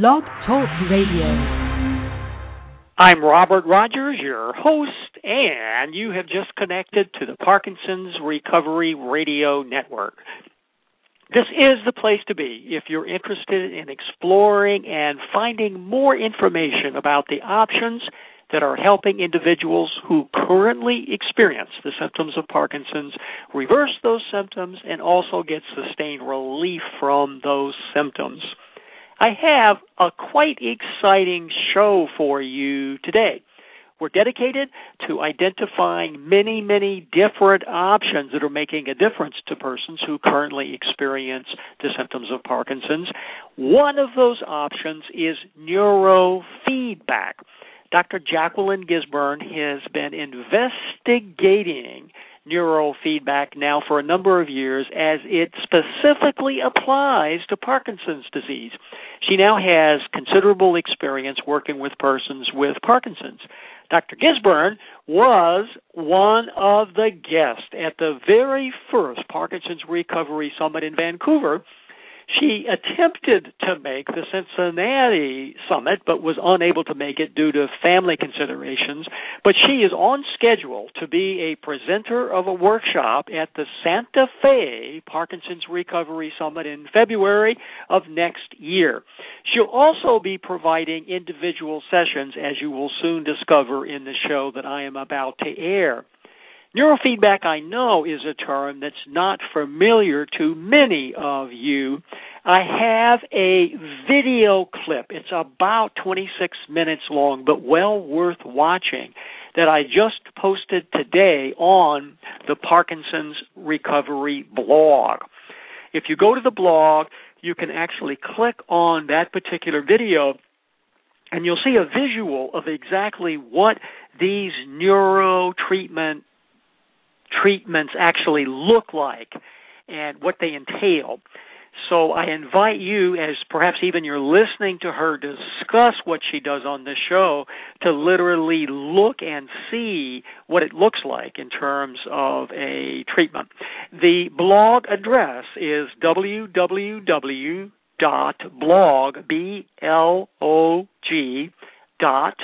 Blog Talk Radio. I'm Robert Rogers, your host, and you have just connected to the Parkinson's Recovery Radio Network. This is the place to be if you're interested in exploring and finding more information about the options that are helping individuals who currently experience the symptoms of Parkinson's reverse those symptoms and also get sustained relief from those symptoms. I have a quite exciting show for you today. We're dedicated to identifying many, many different options that are making a difference to persons who currently experience the symptoms of Parkinson's. One of those options is neurofeedback. Dr. Jaclyn Gisburne has been investigating neurofeedback now for a number of years as it specifically applies to Parkinson's disease. She now has considerable experience working with persons with Parkinson's. Dr. Gisburne was one of the guests at the very first Parkinson's Recovery Summit in Vancouver she attempted to make the Cincinnati summit, but was unable to make it due to family considerations. But she is on schedule to be a presenter of a workshop at the Santa Fe Parkinson's Recovery Summit in February of next year. She'll also be providing individual sessions, as you will soon discover in the show that I am about to air. Neurofeedback, I know, is a term that's not familiar to many of you. I have a video clip. It's about 26 minutes long, but well worth watching that I just posted today on the Parkinson's Recovery blog. If you go to the blog, you can actually click on that particular video and you'll see a visual of exactly what these neuro treatment treatments actually look like and what they entail. So I invite you, as perhaps even you're listening to her discuss what she does on this show, to literally look and see what it looks like in terms of a treatment. The blog address is www.blog, B-L-O-G, dot.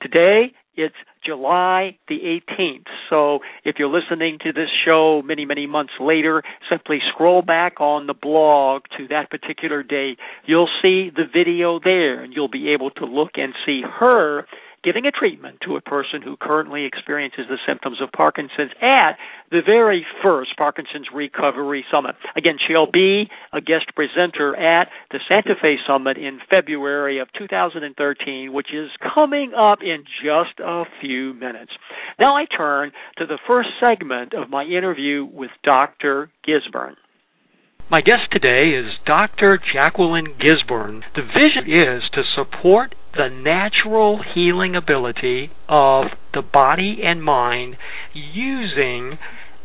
Today, it's July the 18th. So if you're listening to this show many, many months later, simply scroll back on the blog to that particular day. You'll see the video there and you'll be able to look and see her giving a treatment to a person who currently experiences the symptoms of Parkinson's at the very first Parkinson's Recovery Summit. Again, she'll be a guest presenter at the Santa Fe Summit in February of 2013, which is coming up in just a few minutes. Now I turn to the first segment of my interview with Dr. Gisburne. My guest today is Dr. Jaclyn Gisburne. The vision is to support the natural healing ability of the body and mind using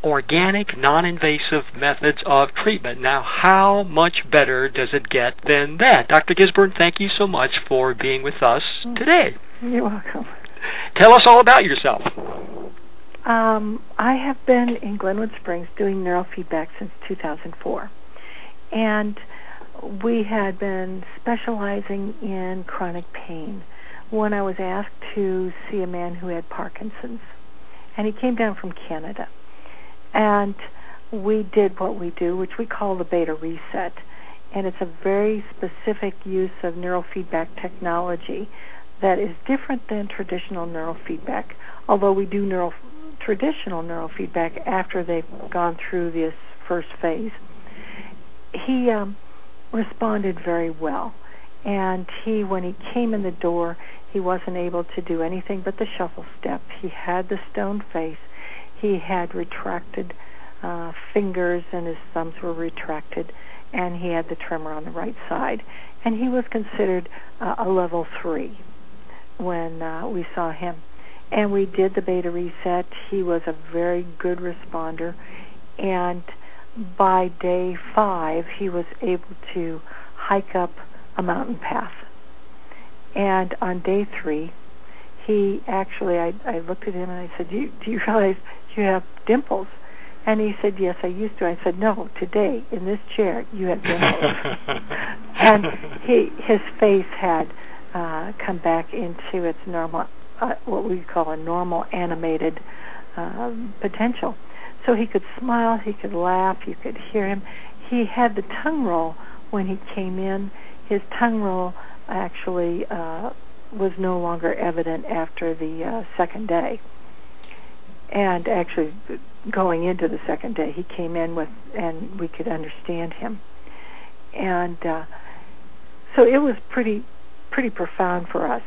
organic, non invasive methods of treatment. Now, how much better does it get than that? Dr. Gisburne, thank you so much for being with us today. You're welcome. Tell us all about yourself. Um, I have been in Glenwood Springs doing neurofeedback since 2004 and we had been specializing in chronic pain when I was asked to see a man who had Parkinson's. And he came down from Canada. And we did what we do, which we call the beta reset. And it's a very specific use of neurofeedback technology that is different than traditional neurofeedback, although we do traditional neurofeedback after they've gone through this first phase he um, responded very well. And he, when he came in the door, he wasn't able to do anything but the shuffle step. He had the stone face. He had retracted uh, fingers, and his thumbs were retracted, and he had the tremor on the right side. And he was considered uh, a level three when uh, we saw him. And we did the beta reset. He was a very good responder, and by day five, he was able to hike up a mountain path. And on day three, he actually, I, I looked at him and I said, do you, do you realize you have dimples? And he said, "Yes, I used to." I said, "No, today in this chair you have dimples." and he his face had uh, come back into its normal, uh, what we call a normal animated uh, potential. So he could smile, he could laugh, you could hear him. He had the tongue roll when he came in. His tongue roll actually uh, was no longer evident after the uh, second day. And actually, going into the second day, he came in with, and we could understand him. And uh, so it was pretty, pretty profound for us.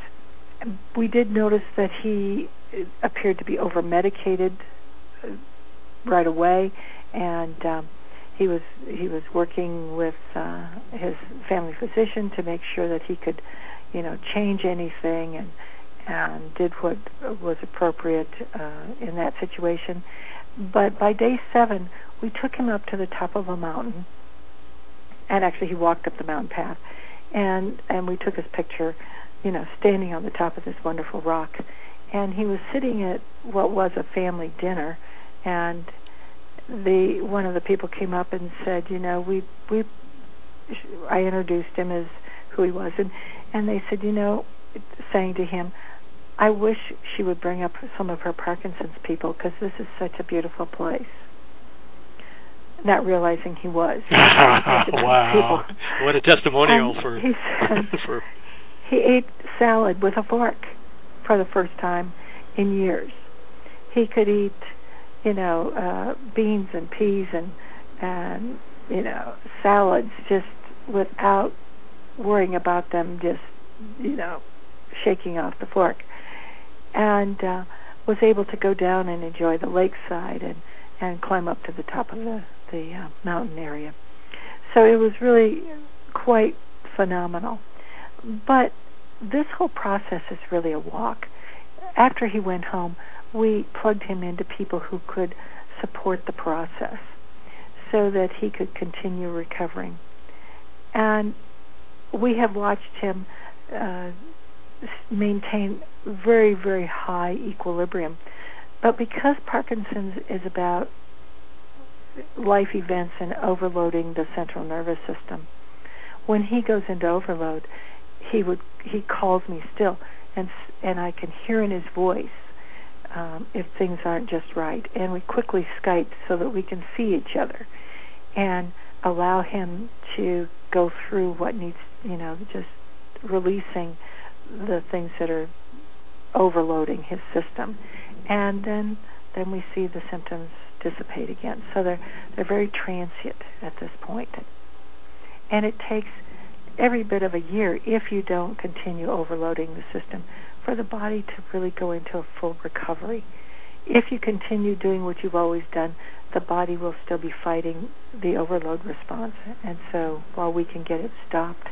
We did notice that he appeared to be over medicated uh, right away, and um, he was he was working with uh, his family physician to make sure that he could, you know, change anything and and did what was appropriate uh, in that situation. But by day seven, we took him up to the top of a mountain, and actually he walked up the mountain path, and and we took his picture, you know, standing on the top of this wonderful rock, and he was sitting at what was a family dinner, and the one of the people came up and said, you know, we we I introduced him as who he was, and and they said, you know, saying to him, I wish she would bring up some of her Parkinson's people because this is such a beautiful place. Not realizing he was. wow! What a testimonial for. He, for he ate salad with a fork for the first time in years. He could eat you know, uh, beans and peas and and you know salads just without worrying about them just you know shaking off the fork and uh was able to go down and enjoy the lakeside and and climb up to the top of the the uh, mountain area. So it was really quite phenomenal. But this whole process is really a walk. After he went home we plugged him into people who could support the process so that he could continue recovering. And we have watched him uh, maintain very, very high equilibrium. But because Parkinson's is about life events and overloading the central nervous system, when he goes into overload, he would he calls me still, and and I can hear in his voice um, if things aren't just right. And we quickly Skype so that we can see each other and allow him to go through what needs, you know, just releasing the things that are overloading his system. And then then we see the symptoms dissipate again. So they're they're very transient at this. And it takes every bit of a year if you don't continue overloading the system for the body to really go into a full recovery. If you continue doing what you've always done, the body will still be fighting the overload response. And so while we can get it stopped,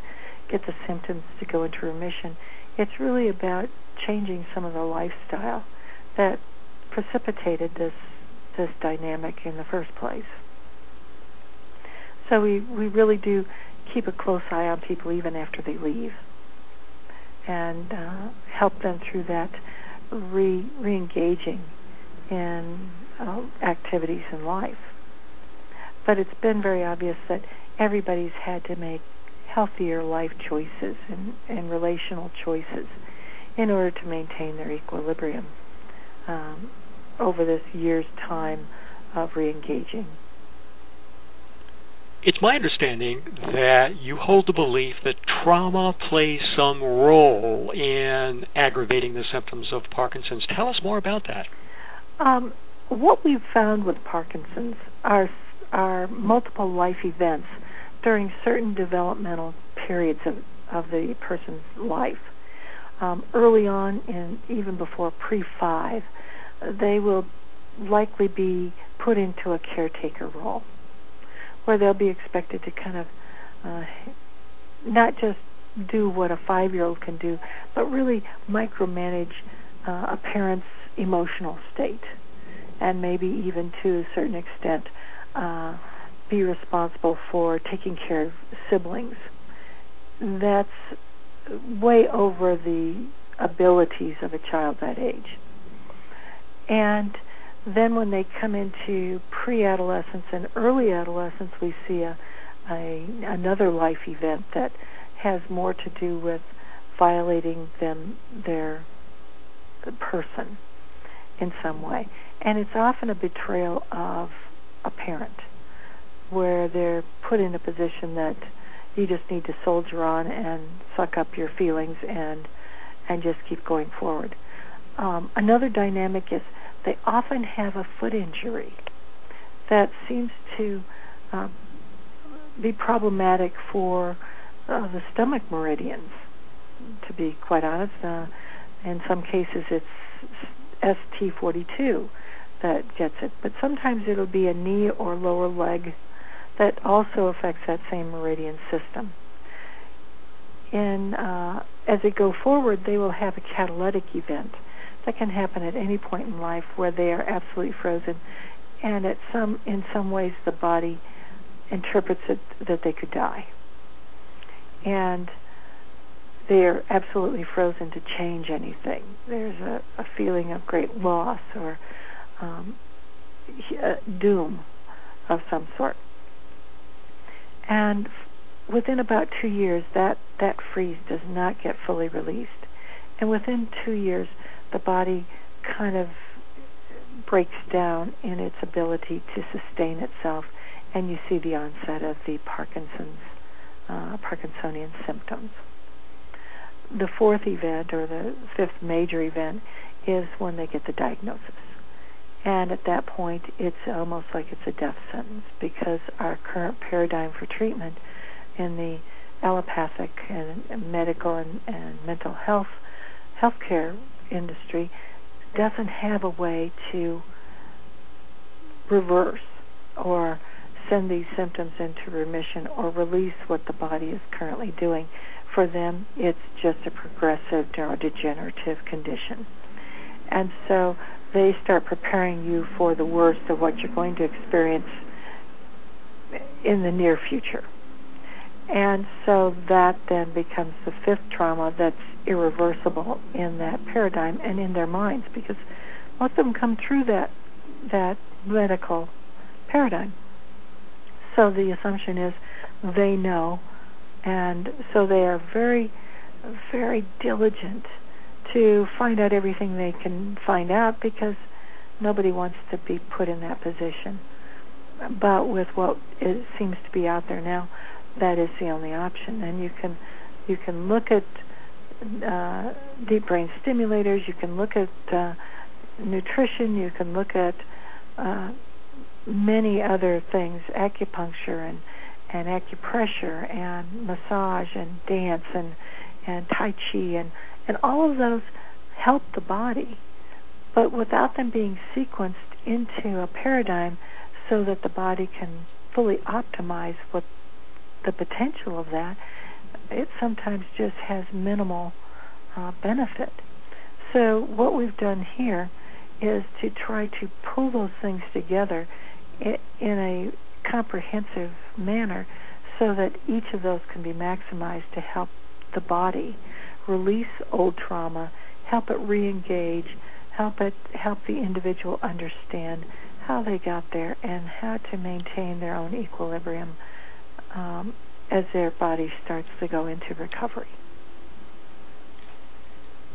get the symptoms to go into remission, it's really about changing some of the lifestyle that precipitated this this dynamic in the first place. So we, we really do keep a close eye on people even after they leave and uh, help them through that re re-engaging in uh, activities in life. But it's been very obvious that everybody's had to make healthier life choices and, and relational choices in order to maintain their equilibrium um, over this year's time of re-engaging. It's my understanding that you hold the belief that trauma plays some role in aggravating the symptoms of Parkinson's. Tell us more about that. Um, what we've found with Parkinson's are are multiple life events during certain developmental periods of, of the person's life. Um, early on, and even before pre five, they will likely be put into a caretaker role where they'll be expected to kind of uh, not just do what a five year old can do, but really micromanage uh, a parent's emotional state, and maybe even to a certain extent uh, be responsible for taking care of siblings. That's way over the abilities of a child that age. And then when they come into pre-adolescence and early adolescence, we see a, a another life event that has more to do with violating them their person in some way, and it's often a betrayal of a parent, where they're put in a position that you just need to soldier on and suck up your feelings and and just keep going forward. Um, another dynamic is they often have a foot injury that seems to uh, be problematic for uh, the stomach meridians. To be quite honest, uh, in some cases it's ST42 that gets it, but sometimes it'll be a knee or lower leg that also affects that same meridian system. And uh, as they go forward, they will have a catalytic event that can happen at any point in life where they are absolutely frozen, and at some in some ways the body interprets it that they could die, and they are absolutely frozen to change anything. There's a, a feeling of great loss or um, doom of some sort, and within about two years, that that freeze does not get fully released, and within two years the body kind of breaks down in its ability to sustain itself, and you see the onset of the Parkinson's uh, Parkinsonian symptoms. The fourth event, or the fifth major event, is when they get the diagnosis. And at that point, it's almost like it's a death sentence because our current paradigm for treatment in the allopathic and medical and, and mental health healthcare industry doesn't have a way to reverse or send these symptoms into remission or release what the body is currently doing. For them, it's just a progressive neurodegenerative condition. And so they start preparing you for the worst of what you're going to experience in the near future. And so that then becomes the fifth trauma that's irreversible in that paradigm and in their minds because most of them come through that that medical paradigm. So the assumption is they know and so they are very very diligent to find out everything they can find out because nobody wants to be put in that position. But with what it seems to be out there now, that is the only option. And you can you can look at uh, deep brain stimulators. You can look at uh, nutrition. You can look at uh, many other things, acupuncture and and acupressure and massage and dance and and tai chi and and all of those help the body, but without them being sequenced into a paradigm so that the body can fully optimize what the potential of that, it sometimes just has minimal uh, benefit. So what we've done here is to try to pull those things together in a comprehensive manner so that each of those can be maximized to help the body release old trauma, help it re-engage, help it help the individual understand how they got there and how to maintain their own equilibrium um, as their body starts to go into recovery.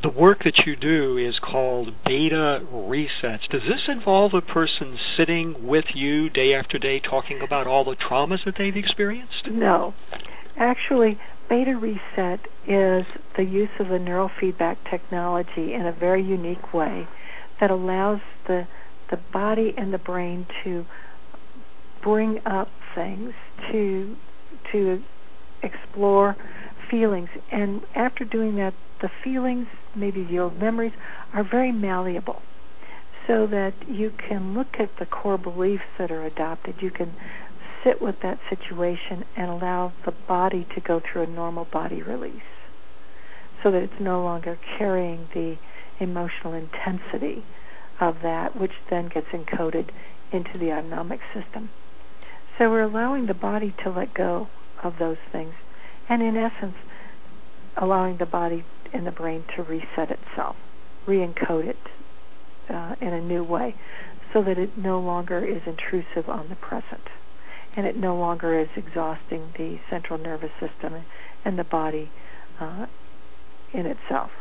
The work that you do is called beta resets. Does this involve a person sitting with you day after day talking about all the traumas that they've experienced? No. Actually, beta reset is the use of the neurofeedback technology in a very unique way that allows the the body and the brain to bring up things to to explore feelings. And after doing that, the feelings, maybe the old memories, are very malleable so that you can look at the core beliefs that are adopted. You can sit with that situation and allow the body to go through a normal body release so that it's no longer carrying the emotional intensity of that, which then gets encoded into the autonomic system. So we're allowing the body to let go of those things, and in essence, allowing the body and the brain to reset itself, re encode it uh, in a new way, so that it no longer is intrusive on the present and it no longer is exhausting the central nervous system and the body uh, in itself.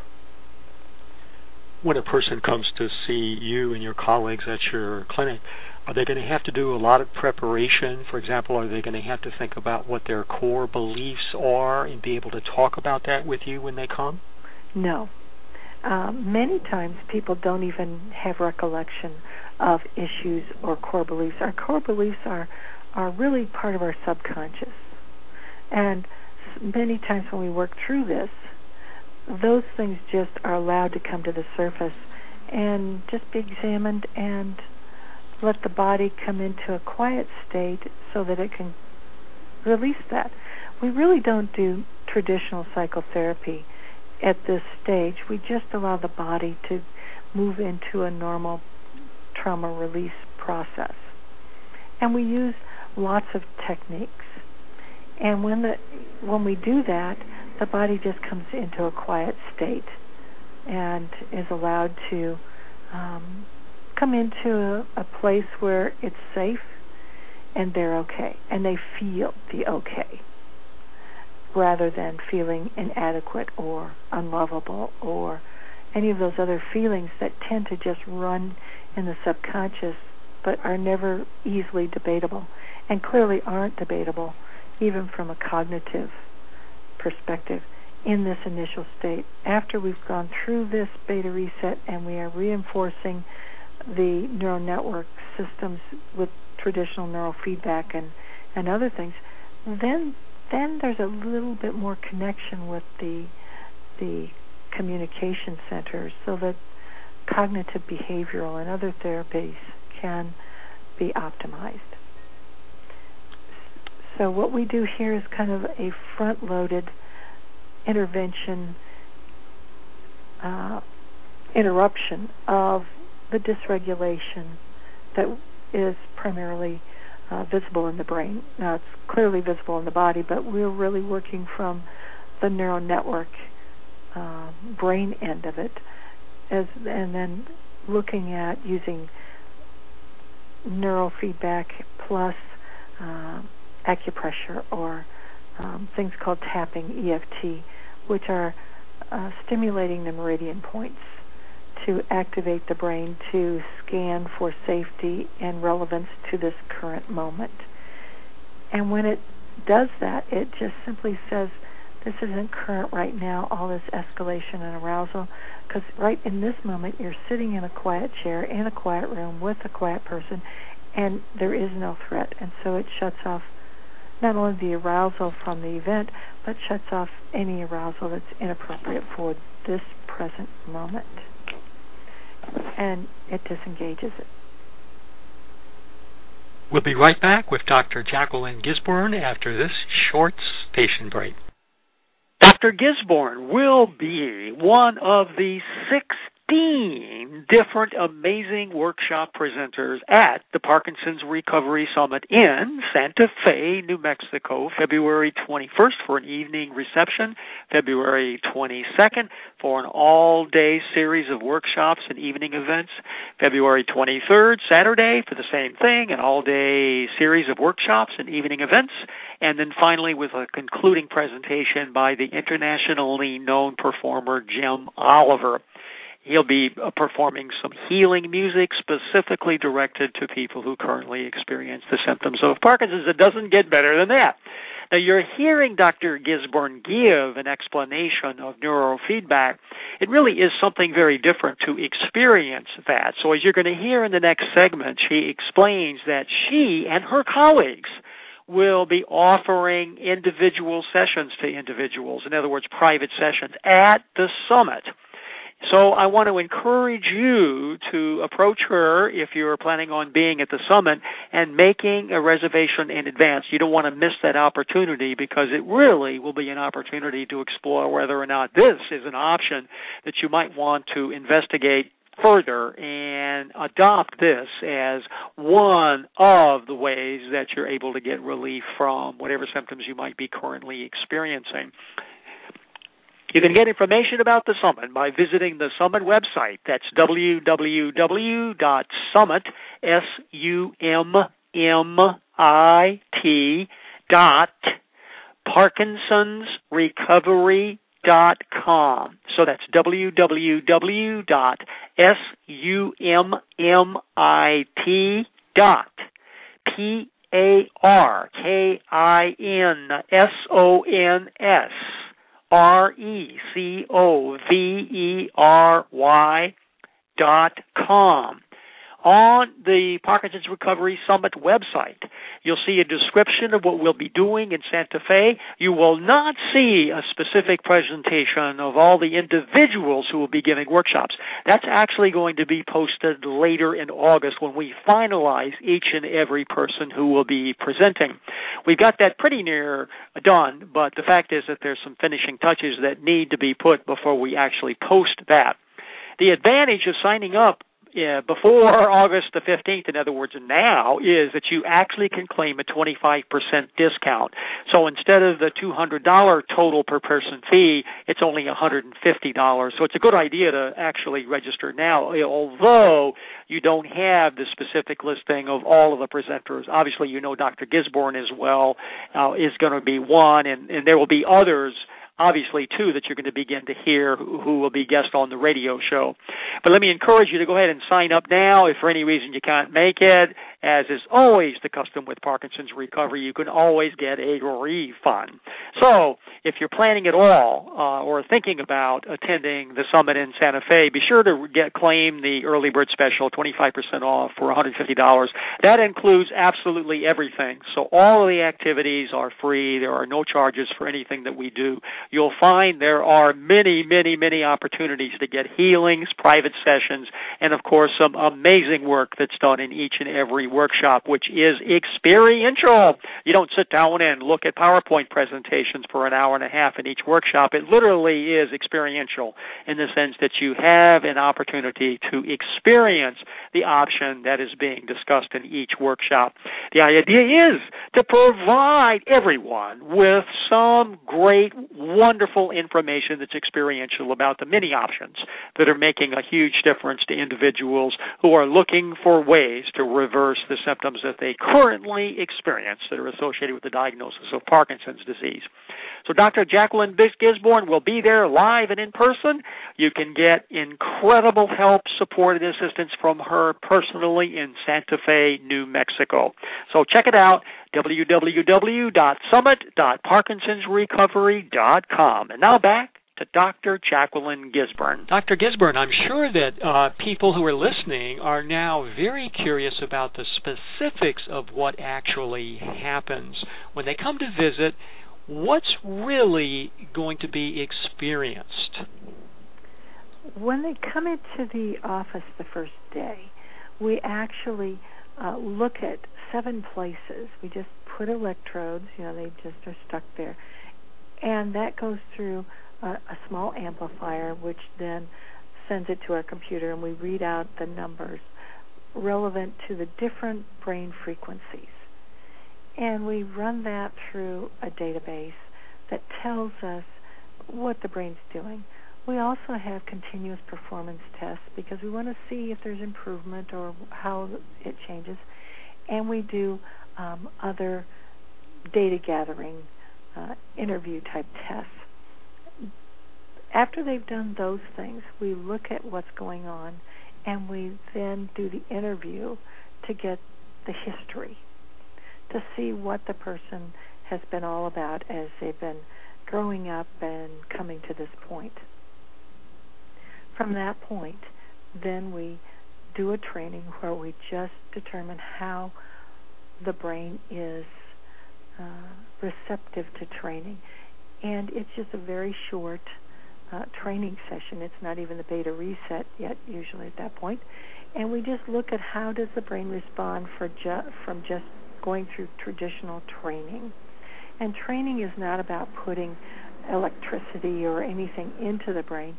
When a person comes to see you and your colleagues at your clinic, are they going to have to do a lot of preparation? For example, are they going to have to think about what their core beliefs are and be able to talk about that with you when they come? No. Uh, many times people don't even have recollection of issues or core beliefs. Our core beliefs are are really part of our subconscious. And many times when we work through this, those things just are allowed to come to the surface and just be examined and let the body come into a quiet state so that it can release that. We really don't do traditional psychotherapy at this stage. We just allow the body to move into a normal trauma release process. And we use lots of techniques. And when the when we do that, the body just comes into a quiet state and is allowed to um, come into a, a place where it's safe and they're okay and they feel the okay rather than feeling inadequate or unlovable or any of those other feelings that tend to just run in the subconscious but are never easily debatable and clearly aren't debatable even from a cognitive perspective in this initial state. After we've gone through this beta reset and we are reinforcing the neural network systems with traditional neurofeedback and, and other things, then then there's a little bit more connection with the the communication centers so that cognitive behavioral and other therapies can be optimized. So what we do here is kind of a front-loaded intervention uh, interruption of the dysregulation that is primarily uh, visible in the brain. Now it's clearly visible in the body, but we're really working from the neural network uh, brain end of it, as and then looking at using neurofeedback plus uh, acupressure or um, things called tapping EFT, which are uh, stimulating the meridian points to activate the brain to scan for safety and relevance to this current moment. And when it does that, it just simply says, this isn't current right now, all this escalation and arousal, because right in this moment you're sitting in a quiet chair in a quiet room with a quiet person, and there is no threat, and so it shuts off not only the arousal from the event, but shuts off any arousal that's inappropriate for this present moment. And it disengages it. We'll be right back with Dr. Jaclyn Gisburne after this short station break. Dr. Gisburne will be one of the six 15 different amazing workshop presenters at the Parkinson's Recovery Summit in Santa Fe, New Mexico, February 21st for an evening reception, February 22nd for an all day series of workshops and evening events, February 23rd, Saturday, for the same thing, an all day series of workshops and evening events, and then finally with a concluding presentation by the internationally known performer Jim Oliver. He'll be uh, performing some healing music specifically directed to people who currently experience the symptoms of Parkinson's. It doesn't get better than that. Now, you're hearing Dr. Gisburne give an explanation of neurofeedback. It really is something very different to experience that. So, as you're going to hear in the next segment, she explains that she and her colleagues will be offering individual sessions to individuals, in other words, private sessions at the summit. So I want to encourage you to approach her if you're planning on being at the summit and making a reservation in advance. You don't want to miss that opportunity because it really will be an opportunity to explore whether or not this is an option that you might want to investigate further and adopt this as one of the ways that you're able to get relief from whatever symptoms you might be currently experiencing You can get information about the summit by visiting the summit website. That's www.summit, S-U-M-M-I-T, dot parkinsonsrecovery dot com. So that's www.summit dot P A R K I N S O N S R E C O V E R Y dot com on the Parkinson's Recovery Summit website. You'll see a description of what we'll be doing in Santa Fe. You will not see a specific presentation of all the individuals who will be giving workshops. That's actually going to be posted later in August when we finalize each and every person who will be presenting. We've got that pretty near done, but the fact is that there's some finishing touches that need to be put before we actually post that. The advantage of signing up yeah, before August the 15th, in other words, now, is that you actually can claim a 25% discount. So instead of the $200 total per person fee, it's only $150. So it's a good idea to actually register now, although you don't have the specific listing of all of the presenters. Obviously, you know Dr. Gisburne as well uh, is going to be one, and, and there will be others obviously too that you're going to begin to hear who will be guests on the radio show. But let me encourage you to go ahead and sign up now. If for any reason you can't make it, as is always the custom with Parkinson's recovery, you can always get a refund. So if you're planning at all uh, or thinking about attending the summit in Santa Fe, be sure to get claim the early bird special, 25% off for $150. That includes absolutely everything. So all of the activities are free. There are no charges for anything that we do you'll find there are many, many, many opportunities to get healings, private sessions, and of course some amazing work that's done in each and every workshop, which is experiential. You don't sit down and look at PowerPoint presentations for an hour and a half in each workshop. It literally is experiential in the sense that you have an opportunity to experience the option that is being discussed in each workshop. The idea is to provide everyone with some great wonderful information that's experiential about the many options that are making a huge difference to individuals who are looking for ways to reverse the symptoms that they currently experience that are associated with the diagnosis of Parkinson's disease. So Dr. Jaclyn Gisburne will be there live and in person. You can get incredible help, support, and assistance from her personally in Santa Fe, New Mexico. So check it out www.summit.parkinsonsrecovery.com. And now back to Dr. Jaclyn Gisburne. Dr. Gisburne, I'm sure that uh, people who are listening are now very curious about the specifics of what actually happens when they come to visit. What's really going to be experienced? When they come into the office the first day, we actually uh, look at seven places. We just put electrodes, you know, they just are stuck there. And that goes through a, a small amplifier, which then sends it to our computer, and we read out the numbers relevant to the different brain frequencies. And we run that through a database that tells us what the brain's doing. We also have continuous performance tests because we want to see if there's improvement or how it changes. And we do um, other data gathering, uh, interview type tests. After they've done those things, we look at what's going on and we then do the interview to get the history, to see what the person has been all about as they've been growing up and coming to this point. From that point, then we do a training where we just determine how the brain is uh, receptive to training. And it's just a very short uh, training session. It's not even the beta reset yet, usually at that point. And we just look at how does the brain respond for ju- from just going through traditional training. And training is not about putting electricity or anything into the brain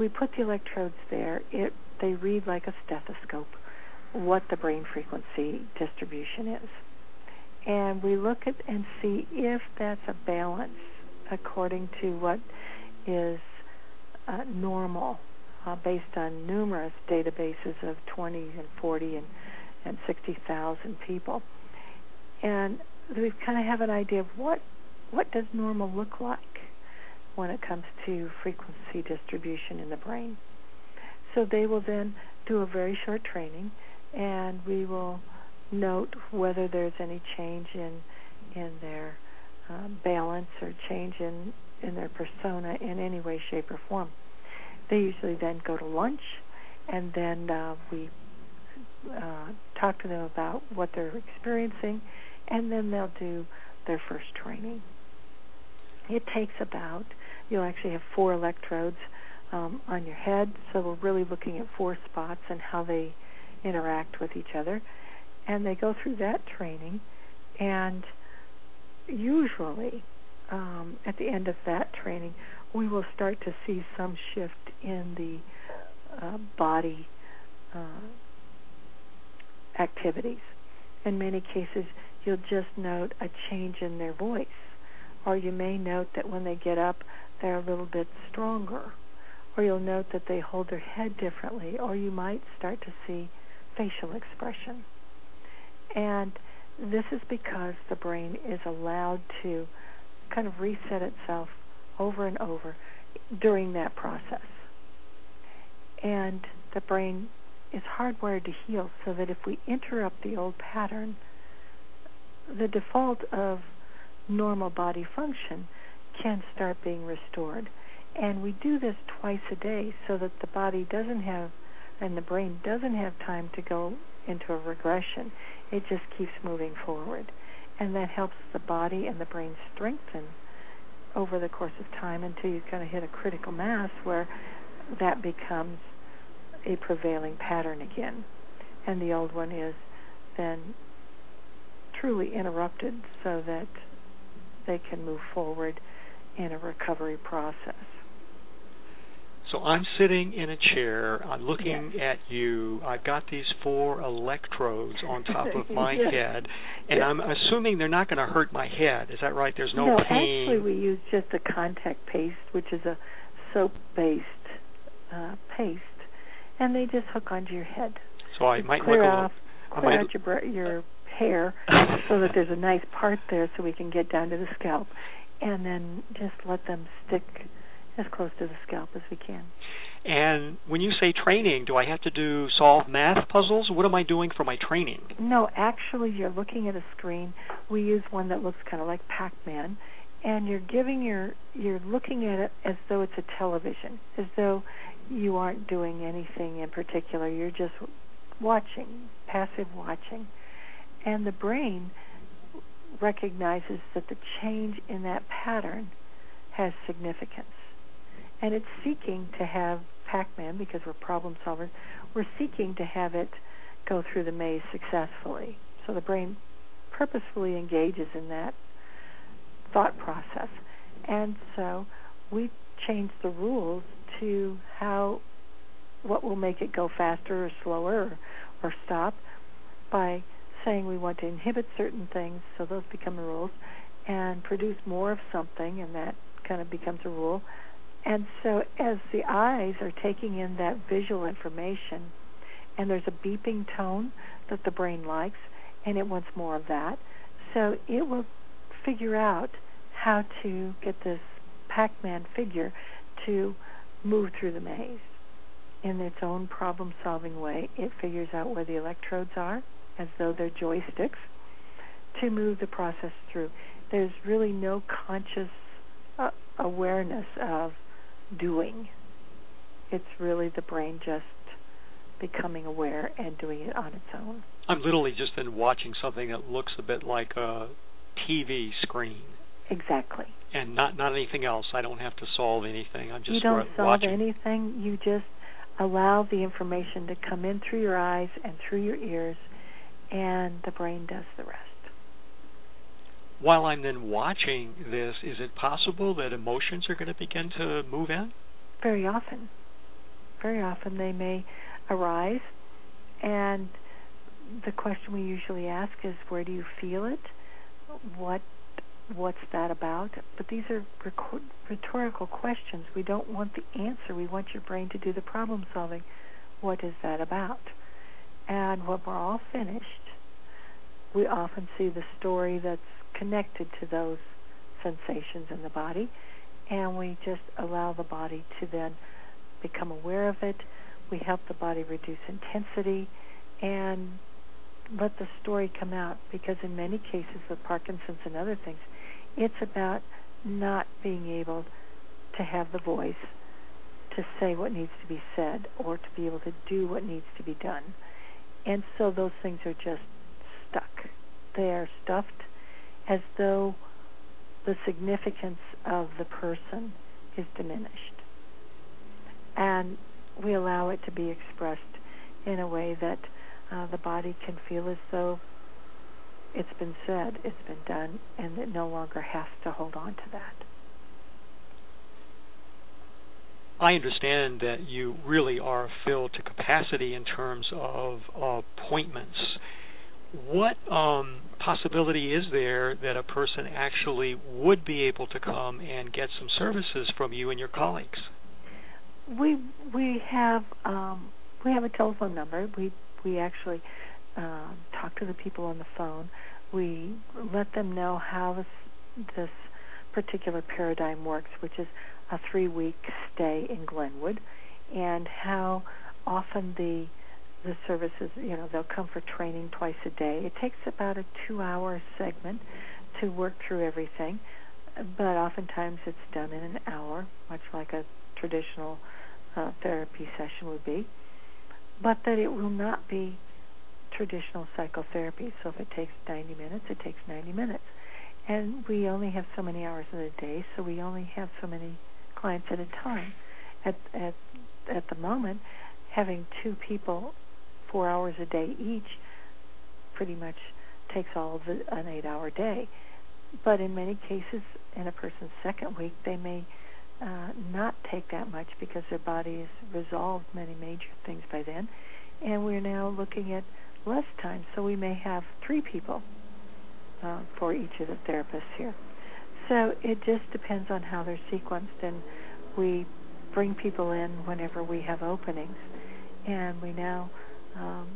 we put the electrodes there, it they read like a stethoscope what the brain frequency distribution is. And we look at and see if that's a balance according to what is uh, normal uh, based on numerous databases of 20 and 40 and, and 60,000 people. And we kind of have an idea of what what does normal look like when it comes to frequency distribution in the brain. So they will then do a very short training, and we will note whether there's any change in in their uh, balance or change in in their persona in any way, shape, or form. They usually then go to lunch, and then uh, we uh, talk to them about what they're experiencing, and then they'll do their first training. It takes about you'll actually have four electrodes um, on your head, so we're really looking at four spots and how they interact with each other, and they go through that training, and usually um, at the end of that training, we will start to see some shift in the uh, body uh, activities. In many cases, you'll just note a change in their voice, or you may note that when they get up, they're a little bit stronger, or you'll note that they hold their head differently, or you might start to see facial expression. And this is because the brain is allowed to kind of reset itself over and over during that process. And the brain is hardwired to heal so that if we interrupt the old pattern, the default of normal body function can start being restored. And we do this twice a day so that the body doesn't have and the brain doesn't have time to go into a regression. It just keeps moving forward and that helps the body and the brain strengthen over the course of time until you kind of hit a critical mass where that becomes a prevailing pattern again, and the old one is then truly interrupted so that they can move forward in a recovery process. So I'm sitting in a chair. I'm looking yes. at you. I've got these four electrodes on top of my yes. head, and yes. I'm assuming they're not going to hurt my head. Is that right? There's no, no pain. actually, we use just a contact paste, which is a soap-based uh, paste, and they just hook onto your head. So I might clear look off, a clear might, out your your hair so that there's a nice part there, so we can get down to the scalp, and then just let them stick as close to the scalp as we can. And when you say training, do I have to do solve math puzzles? What am I doing for my training? No, actually, you're looking at a screen. We use one that looks kind of like Pac-Man, and you're giving your you're looking at it as though it's a television, as though you aren't doing anything in particular. You're just watching, passive watching, and the brain recognizes that the change in that pattern has significance and it's seeking to have Pac-Man because we're problem solvers. We're seeking to have it go through the maze successfully. So the brain purposefully engages in that thought process, and so we change the rules to how what will make it go faster or slower or, or stop by saying we want to inhibit certain things, so those become the rules, and produce more of something, and that kind of becomes a rule. And so, as the eyes are taking in that visual information, and there's a beeping tone that the brain likes, and it wants more of that, so it will figure out how to get this Pac Man figure to move through the maze in its own problem solving way. It figures out where the electrodes are, as though they're joysticks, to move the process through. There's really no conscious uh, awareness of doing. It's really the brain just becoming aware and doing it on its own. I'm literally just then watching something that looks a bit like a TV screen. Exactly. And not not anything else. I don't have to solve anything. I'm just you don't solve watching. anything. You just allow the information to come in through your eyes and through your ears, and the brain does the rest. While I'm then watching this, is it possible that emotions are going to begin to move in? Very often. Very often they may arise, and the question we usually ask is where do you feel it? What what's that about? But these are rhetorical questions. We don't want the answer. We want your brain to do the problem solving. What is that about? And when we're all finished, we often see the story that's connected to those sensations in the body, and we just allow the body to then become aware of it. We help the body reduce intensity and let the story come out because in many cases with Parkinson's and other things, it's about not being able to have the voice to say what needs to be said or to be able to do what needs to be done. And so those things are just stuck. They are stuffed as though the significance of the person is diminished. And we allow it to be expressed in a way that uh, the body can feel as though it's been said, it's been done, and it no longer has to hold on to that. I understand that you really are filled to capacity in terms of appointments. What um, possibility is there that a person actually would be able to come and get some services from you and your colleagues? We we have um, we have a telephone number. We we actually uh, talk to the people on the phone. We let them know how this this particular paradigm works, which is a three week stay in Glenwood, and how often the the services, you know, they'll come for training twice a day. It takes about a two hour segment to work through everything, but oftentimes it's done in an hour, much like a traditional uh, therapy session would be but that it will not be traditional psychotherapy. So if it takes 90 minutes, it takes 90 minutes. And we only have so many hours in a day, so we only have so many clients at a time. At at at the moment, having two people, four hours a day each, pretty much takes all of the, an eight-hour day. But in many cases, in a person's second week, they may uh, not take that much because their body has resolved many major things by then. And we're now looking at less time, so we may have three people uh, for each of the therapists here. So it just depends on how they're sequenced, and we bring people in whenever we have openings. And we now um,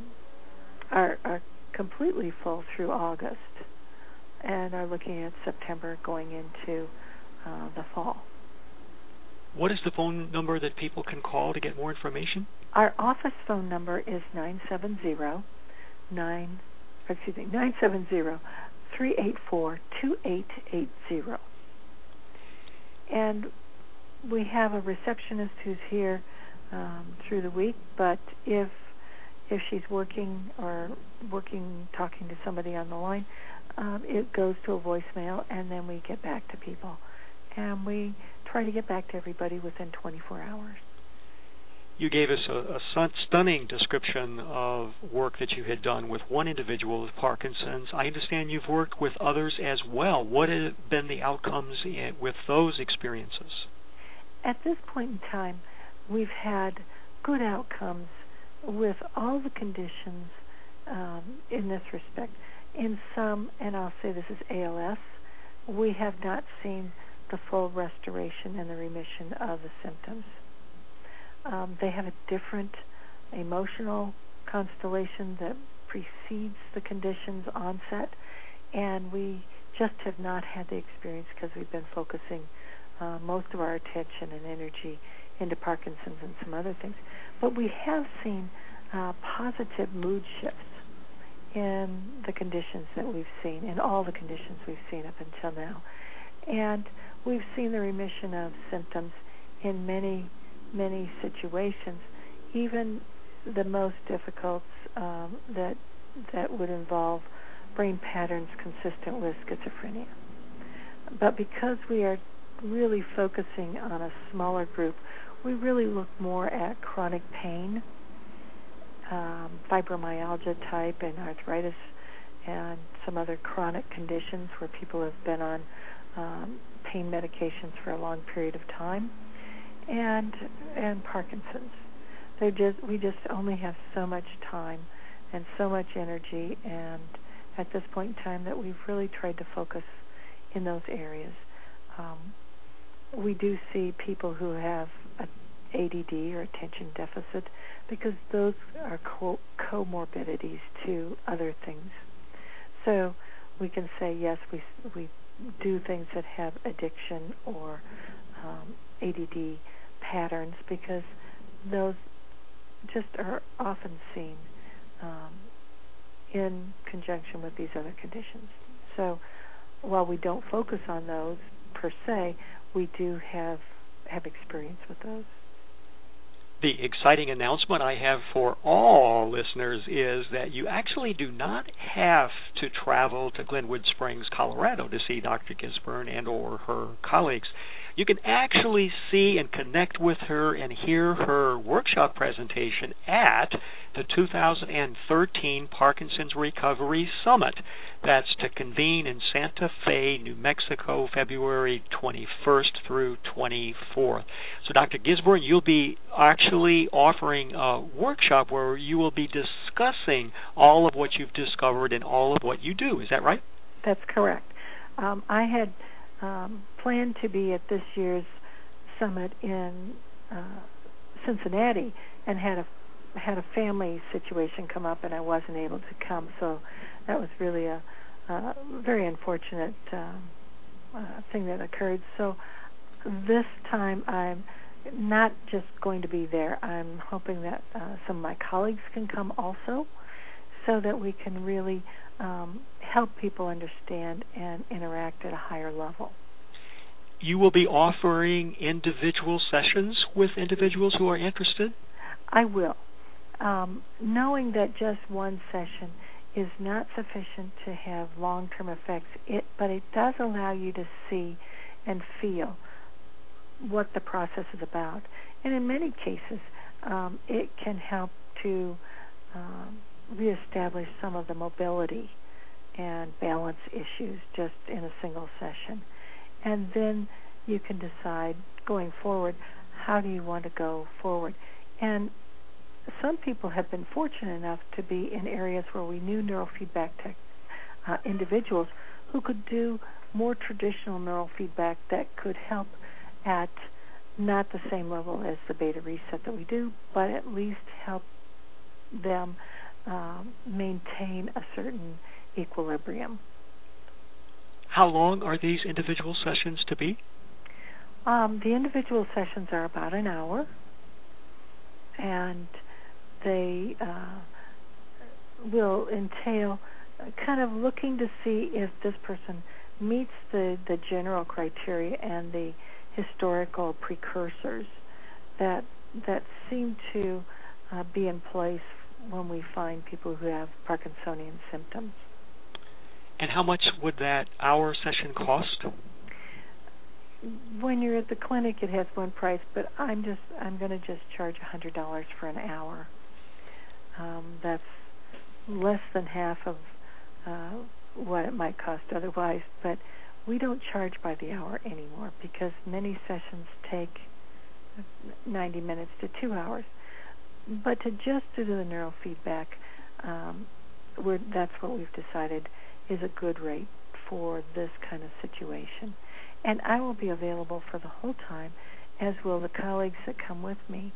are, are completely full through August and are looking at September going into uh, the fall. What is the phone number that people can call to get more information? Our office phone number is nine seven zero nine excuse me nine seven zero three eight four two eight eight zero. And we have a receptionist who's here um, through the week, but if if she's working or working talking to somebody on the line, um, it goes to a voicemail, and then we get back to people, and we try to get back to everybody within 24 hours. You gave us a, a stunning description of work that you had done with one individual with Parkinson's. I understand you've worked with others as well. What have been the outcomes with those experiences? At this point in time, we've had good outcomes with all the conditions um, in this respect. In some, and I'll say this is ALS, we have not seen the full restoration and the remission of the symptoms. Um, they have a different emotional constellation that precedes the condition's onset, and we just have not had the experience because we've been focusing uh, most of our attention and energy into Parkinson's and some other things. But we have seen uh, positive mood shifts in the conditions that we've seen, in all the conditions we've seen up until now. And we've seen the remission of symptoms in many, many situations, even the most difficult um, that that would involve brain patterns consistent with schizophrenia. But because we are really focusing on a smaller group, we really look more at chronic pain, um, fibromyalgia type, and arthritis, and some other chronic conditions where people have been on um, pain medications for a long period of time, and and Parkinson's. They just we just only have so much time and so much energy, and at this point in time, that we've really tried to focus in those areas. Um, we do see people who have ADD or attention deficit because those are co- comorbidities to other things. So we can say yes, we we do things that have addiction or um, ADD patterns because those just are often seen um, in conjunction with these other conditions. So while we don't focus on those per se, we do have have experience with those. The exciting announcement I have for all listeners is that you actually do not have to travel to Glenwood Springs, Colorado to see Dr. Gisburne and or her colleagues you can actually see and connect with her and hear her workshop presentation at the 2013 Parkinson's Recovery Summit. That's to convene in Santa Fe, New Mexico, February 21st through 24th. So, Dr. Gisburne, you'll be actually offering a workshop where you will be discussing all of what you've discovered and all of what you do. Is that right? That's correct. Um, I had um, planned to be at this year's summit in uh, Cincinnati and had a had a family situation come up and I wasn't able to come. So that was really a, a very unfortunate uh, uh, thing that occurred. So this time I'm not just going to be there. I'm hoping that uh, some of my colleagues can come also so that we can really um, help people understand and interact at a higher level. You will be offering individual sessions with individuals who are interested? I will. Um, knowing that just one session is not sufficient to have long term effects, it, but it does allow you to see and feel what the process is about. And in many cases, um, it can help to um, reestablish some of the mobility and balance issues just in a single session. And then you can decide going forward how do you want to go forward. And some people have been fortunate enough to be in areas where we knew neurofeedback tech, uh, individuals who could do more traditional neurofeedback that could help at not the same level as the beta reset that we do, but at least help them um, maintain a certain equilibrium. How long are these individual sessions to be? Um, the individual sessions are about an hour, and they uh, will entail kind of looking to see if this person meets the, the general criteria and the historical precursors that that seem to uh, be in place when we find people who have Parkinsonian symptoms. And how much would that hour session cost? When you're at the clinic, it has one price, but I'm just I'm going to just charge a hundred dollars for an hour. Um, that's less than half of uh, what it might cost otherwise, but we don't charge by the hour anymore because many sessions take 90 minutes to two hours. But to just do the neurofeedback, um, that's what we've decided is a good rate for this kind of situation. And I will be available for the whole time, as will the colleagues that come with me,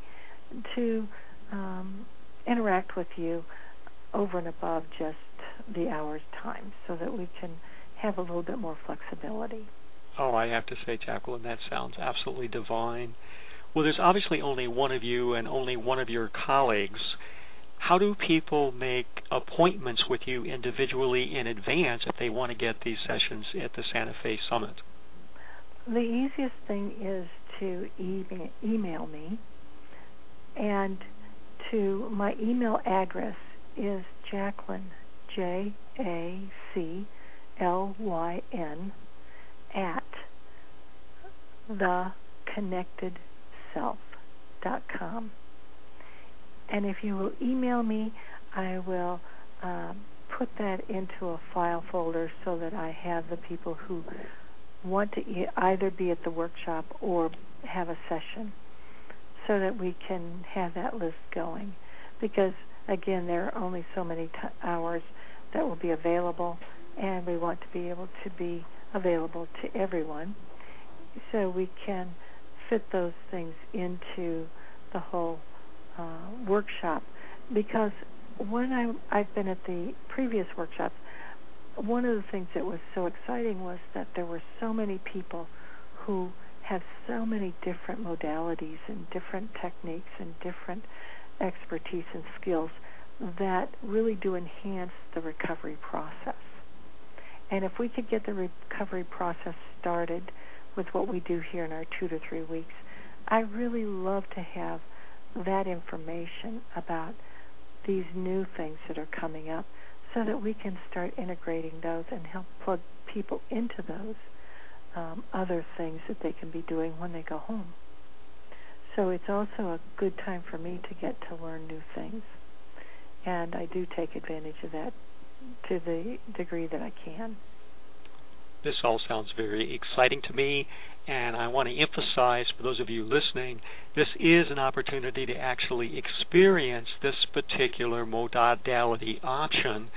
to um, interact with you over and above just the hour's time so that we can have a little bit more flexibility. Oh, I have to say, Jaclyn, that sounds absolutely divine. Well, there's obviously only one of you and only one of your colleagues how do people make appointments with you individually in advance if they want to get these sessions at the Santa Fe Summit? The easiest thing is to email me, and to my email address is Jaclyn J A C L Y N at theconnectedself.com. And if you will email me, I will uh, put that into a file folder so that I have the people who want to e- either be at the workshop or have a session so that we can have that list going. Because, again, there are only so many t- hours that will be available, and we want to be able to be available to everyone so we can fit those things into the whole uh, workshop because when I I've been at the previous workshops, one of the things that was so exciting was that there were so many people who have so many different modalities and different techniques and different expertise and skills that really do enhance the recovery process. And if we could get the recovery process started with what we do here in our two to three weeks, I really love to have that information about these new things that are coming up so that we can start integrating those and help plug people into those um, other things that they can be doing when they go home. So it's also a good time for me to get to learn new things. And I do take advantage of that to the degree that I can. This all sounds very exciting to me, and I want to emphasize for those of you listening this is an opportunity to actually experience this particular modality option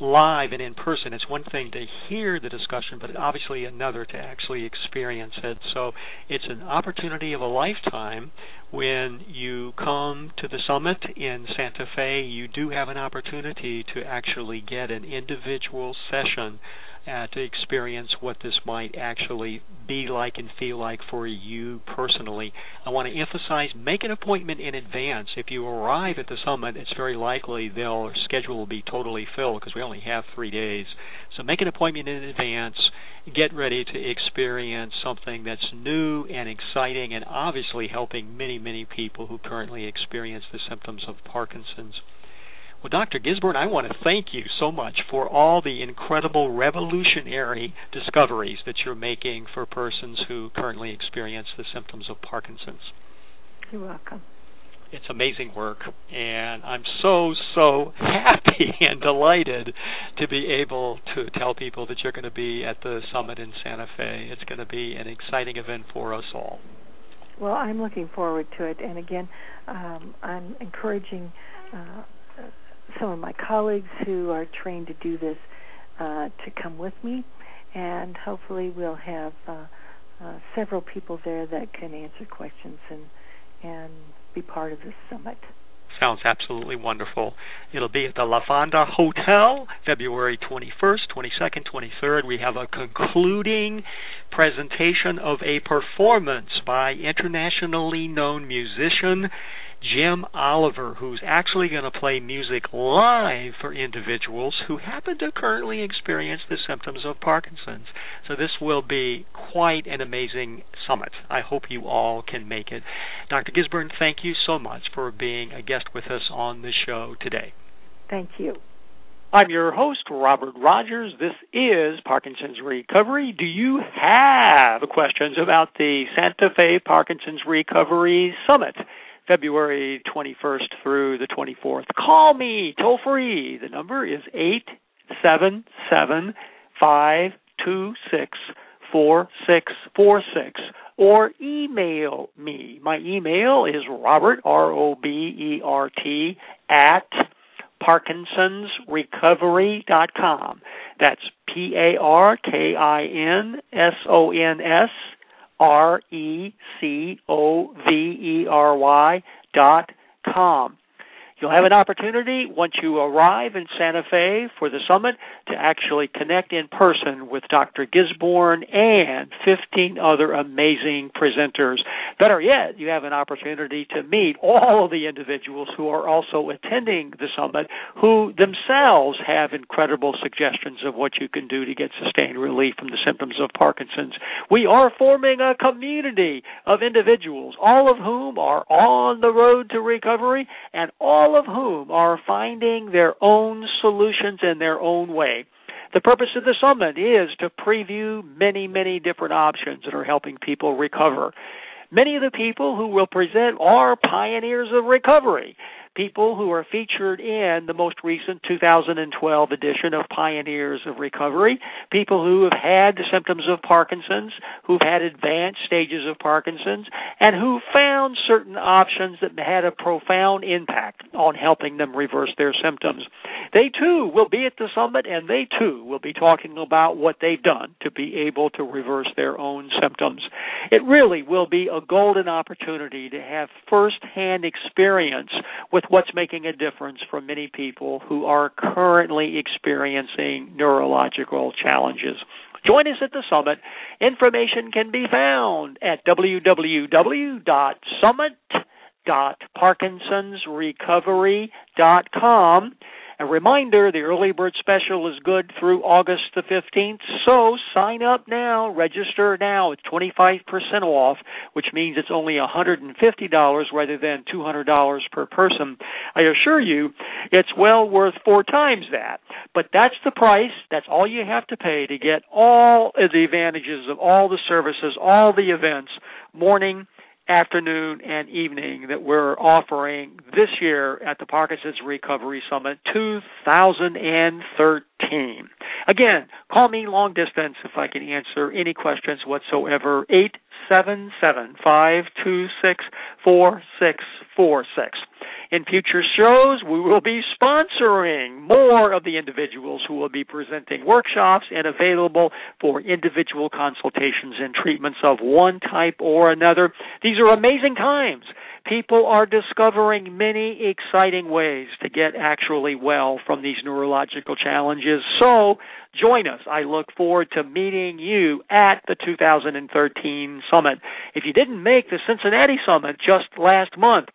live and in person. It's one thing to hear the discussion, but obviously another to actually experience it. So it's an opportunity of a lifetime. When you come to the summit in Santa Fe, you do have an opportunity to actually get an individual session uh, to experience what this might actually be like and feel like for you personally. I want to emphasize make an appointment in advance. If you arrive at the summit, it's very likely their schedule will be totally filled because we only have three days. So make an appointment in advance. Get ready to experience something that's new and exciting and obviously helping many, many people who currently experience the symptoms of Parkinson's. Well, Dr. Gisburne, I want to thank you so much for all the incredible revolutionary discoveries that you're making for persons who currently experience the symptoms of Parkinson's. You're welcome. It's amazing work, and I'm so, so happy and delighted to be able to tell people that you're going to be at the summit in Santa Fe. It's going to be an exciting event for us all. Well, I'm looking forward to it, and again, um, I'm encouraging. Uh, some of my colleagues who are trained to do this uh, to come with me, and hopefully we'll have uh, uh, several people there that can answer questions and and be part of this summit. Sounds absolutely wonderful. It'll be at the La Fonda Hotel, February 21st, 22nd, 23rd. We have a concluding presentation of a performance by internationally known musician Jim Oliver, who's actually going to play music live for individuals who happen to currently experience the symptoms of Parkinson's. So this will be quite an amazing summit. I hope you all can make it. Dr. Gisburne, thank you so much for being a guest with us on the show today. Thank you. I'm your host, Robert Rogers. This is Parkinson's Recovery. Do you have questions about the Santa Fe Parkinson's Recovery Summit? February 21st through the 24th. Call me toll free. The number is 877 526 4646 or email me. My email is Robert, R O B E R T, at parkinsonsrecovery.com. That's P A R K I N S O N S R E C O V E R Y dot com. You'll have an opportunity once you arrive in Santa Fe for the summit to actually connect in person with Dr. Gisburne and 15 other amazing presenters. Better yet, you have an opportunity to meet all of the individuals who are also attending the summit who themselves have incredible suggestions of what you can do to get sustained relief from the symptoms of Parkinson's. We are forming a community of individuals, all of whom are on the road to recovery and all all of whom are finding their own solutions in their own way. The purpose of the summit is to preview many, many different options that are helping people recover. Many of the people who will present are pioneers of recovery people who are featured in the most recent 2012 edition of Pioneers of Recovery, people who have had the symptoms of Parkinson's, who've had advanced stages of Parkinson's, and who found certain options that had a profound impact on helping them reverse their symptoms. They too will be at the summit and they too will be talking about what they've done to be able to reverse their own symptoms. It really will be a golden opportunity to have first-hand experience with what's making a difference for many people who are currently experiencing neurological challenges. Join us at the summit. Information can be found at www.summit.parkinsonsrecovery.com. A reminder, the early bird special is good through August the 15th, so sign up now, register now. It's 25% off, which means it's only $150 rather than $200 per person. I assure you, it's well worth four times that. But that's the price. That's all you have to pay to get all of the advantages of all the services, all the events, morning, afternoon and evening that we're offering this year at the Parkinson's Recovery Summit 2013. Again, call me long distance if I can answer any questions whatsoever. 877 526 4646. In future shows, we will be sponsoring more of the individuals who will be presenting workshops and available for individual consultations and treatments of one type or another. These are amazing times. People are discovering many exciting ways to get actually well from these neurological challenges. So, join us. I look forward to meeting you at the 2013 summit. If you didn't make the Cincinnati summit just last month,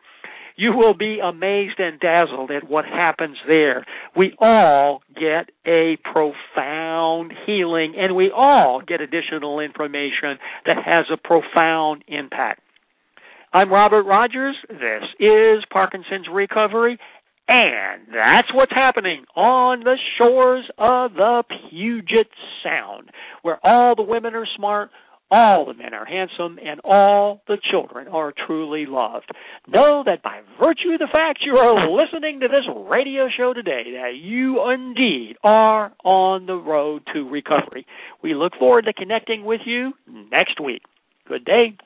you will be amazed and dazzled at what happens there. We all get a profound healing and we all get additional information that has a profound impact. I'm Robert Rogers. This is Parkinson's Recovery. And that's what's happening on the shores of the Puget Sound, where all the women are smart, all the men are handsome, and all the children are truly loved. Know that by virtue of the fact you are listening to this radio show today, that you indeed are on the road to recovery. We look forward to connecting with you next week. Good day.